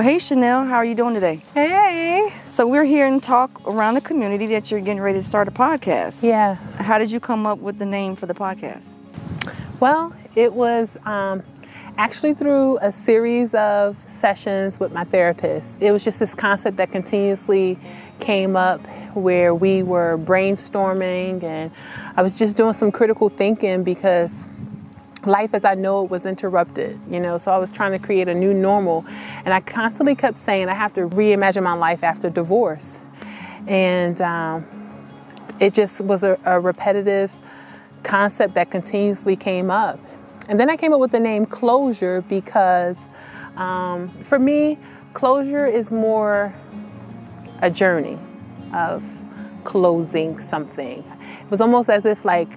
Well, hey Chanel, how are you doing today? Hey. So we're here and talk around the community that you're getting ready to start a podcast. Yeah. How did you come up with the name for the podcast? Well, it was um, actually through a series of sessions with my therapist. It was just this concept that continuously came up where we were brainstorming and I was just doing some critical thinking because life as I know it was interrupted, you know, so I was trying to create a new normal. And I constantly kept saying I have to reimagine my life after divorce. And um, it just was a, a repetitive concept that continuously came up. And then I came up with the name Closure because um, for me, closure is more a journey of closing something. It was almost as if, like,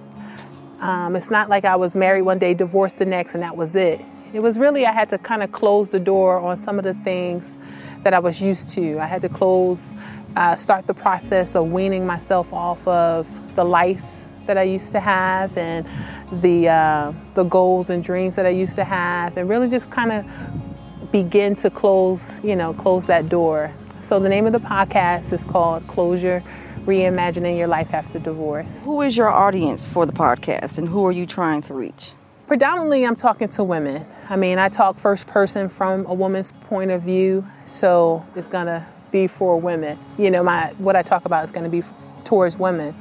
um, it's not like I was married one day, divorced the next, and that was it. It was really, I had to kind of close the door on some of the things that I was used to. I had to close, uh, start the process of weaning myself off of the life that I used to have and the uh, the goals and dreams that I used to have, and really just kind of begin to close, you know, close that door. So the name of the podcast is called Closure: Reimagining Your Life After Divorce. Who is your audience for the podcast, and who are you trying to reach? Predominantly, I'm talking to women. I mean, I talk first person from a woman's point of view, so it's gonna be for women. You know, my what I talk about is gonna be towards women.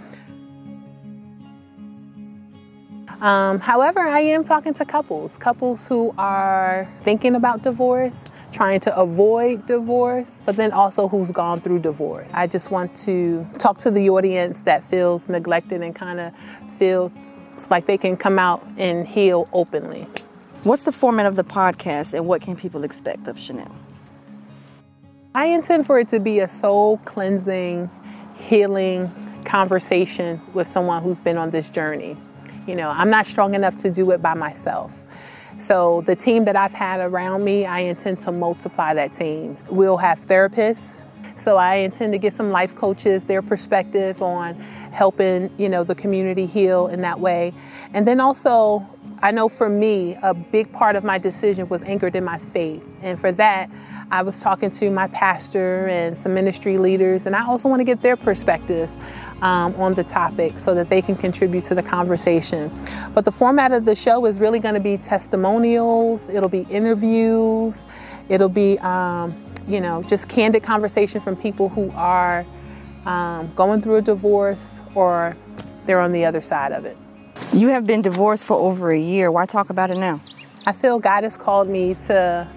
Um, however, I am talking to couples, couples who are thinking about divorce, trying to avoid divorce, but then also who's gone through divorce. I just want to talk to the audience that feels neglected and kind of feels like they can come out and heal openly. What's the format of the podcast, and what can people expect of Chanel? I intend for it to be a soul cleansing, healing conversation with someone who's been on this journey. You know, I'm not strong enough to do it by myself. So, the team that I've had around me, I intend to multiply that team. We'll have therapists. So, I intend to get some life coaches, their perspective on helping, you know, the community heal in that way. And then also, I know for me, a big part of my decision was anchored in my faith. And for that, I was talking to my pastor and some ministry leaders, and I also want to get their perspective um, on the topic so that they can contribute to the conversation. But the format of the show is really going to be testimonials, it'll be interviews, it'll be, um, you know, just candid conversation from people who are um, going through a divorce or they're on the other side of it. You have been divorced for over a year. Why talk about it now? I feel God has called me to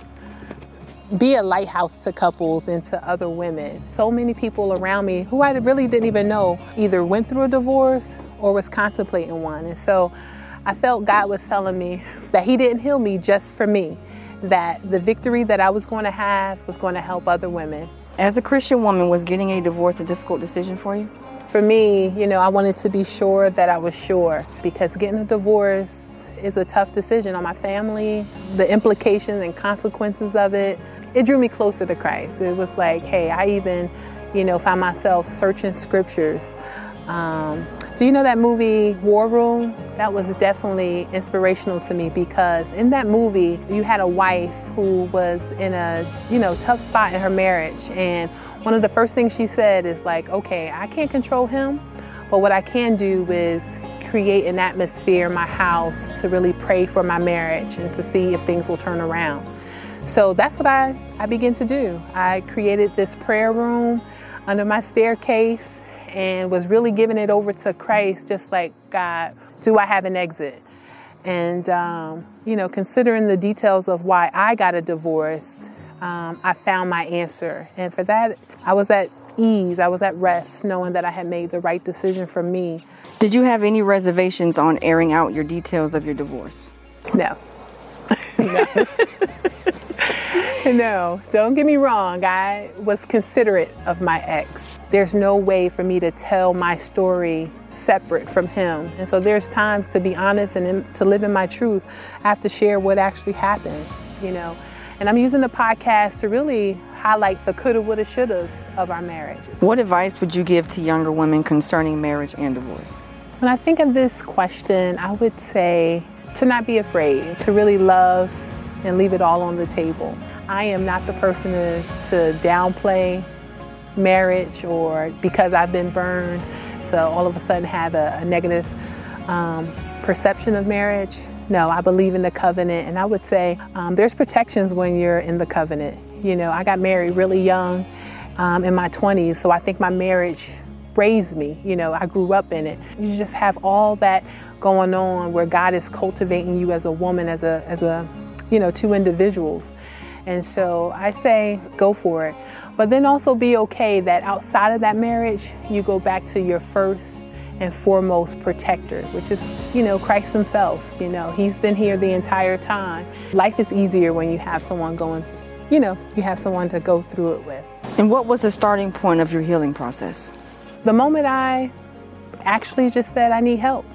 be a lighthouse to couples and to other women. So many people around me who I really didn't even know either went through a divorce or was contemplating one. And so I felt God was telling me that He didn't heal me just for me, that the victory that I was going to have was going to help other women. As a Christian woman, was getting a divorce a difficult decision for you? For me, you know, I wanted to be sure that I was sure because getting a divorce is a tough decision on my family, the implications and consequences of it. It drew me closer to Christ. It was like, hey, I even, you know, found myself searching scriptures. Um, do you know that movie War Room? That was definitely inspirational to me because in that movie you had a wife who was in a you know tough spot in her marriage and one of the first things she said is like okay I can't control him but what I can do is create an atmosphere in my house to really pray for my marriage and to see if things will turn around. So that's what I, I began to do. I created this prayer room under my staircase and was really giving it over to Christ, just like, God, do I have an exit? And, um, you know, considering the details of why I got a divorce, um, I found my answer. And for that, I was at ease, I was at rest, knowing that I had made the right decision for me. Did you have any reservations on airing out your details of your divorce? No. no. no, don't get me wrong. I was considerate of my ex. There's no way for me to tell my story separate from him. And so there's times to be honest and in, to live in my truth, I have to share what actually happened, you know. And I'm using the podcast to really highlight the coulda, woulda, shouldas of our marriages. What advice would you give to younger women concerning marriage and divorce? When I think of this question, I would say to not be afraid, to really love and leave it all on the table. I am not the person to, to downplay marriage or because I've been burned to all of a sudden have a, a negative um, perception of marriage. No, I believe in the covenant, and I would say um, there's protections when you're in the covenant. You know, I got married really young um, in my 20s, so I think my marriage raised me. You know, I grew up in it. You just have all that going on where God is cultivating you as a woman, as a, as a, you know, two individuals. And so I say go for it. But then also be okay that outside of that marriage, you go back to your first and foremost protector, which is, you know, Christ Himself. You know, He's been here the entire time. Life is easier when you have someone going, you know, you have someone to go through it with. And what was the starting point of your healing process? The moment I actually just said, I need help.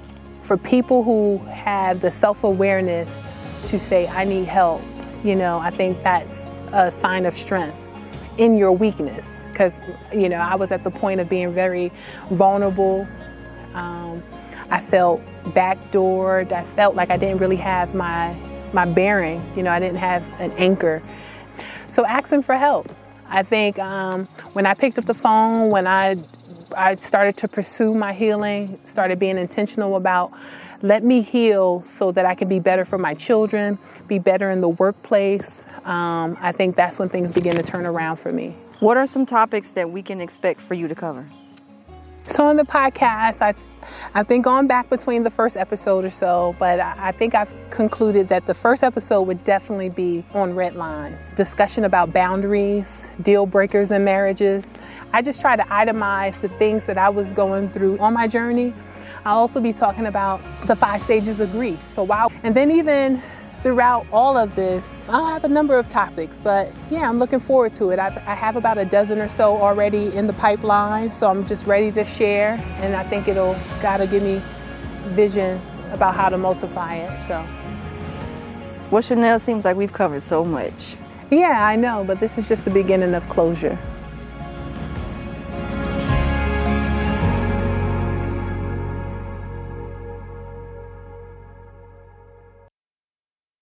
For people who have the self awareness to say, I need help, you know, I think that's a sign of strength in your weakness. Because, you know, I was at the point of being very vulnerable. Um, I felt backdoored. I felt like I didn't really have my, my bearing. You know, I didn't have an anchor. So asking for help. I think um, when I picked up the phone, when I I started to pursue my healing, started being intentional about let me heal so that I can be better for my children, be better in the workplace. Um, I think that's when things begin to turn around for me. What are some topics that we can expect for you to cover? So on the podcast, I I've been going back between the first episode or so, but I think I've concluded that the first episode would definitely be on red lines, discussion about boundaries, deal breakers in marriages. I just try to itemize the things that I was going through on my journey. I'll also be talking about the five stages of grief. So wow, and then even throughout all of this, I'll have a number of topics, but yeah, I'm looking forward to it. I've, I have about a dozen or so already in the pipeline, so I'm just ready to share, and I think it'll, God will give me vision about how to multiply it, so. Well, Chanel, seems like we've covered so much. Yeah, I know, but this is just the beginning of closure.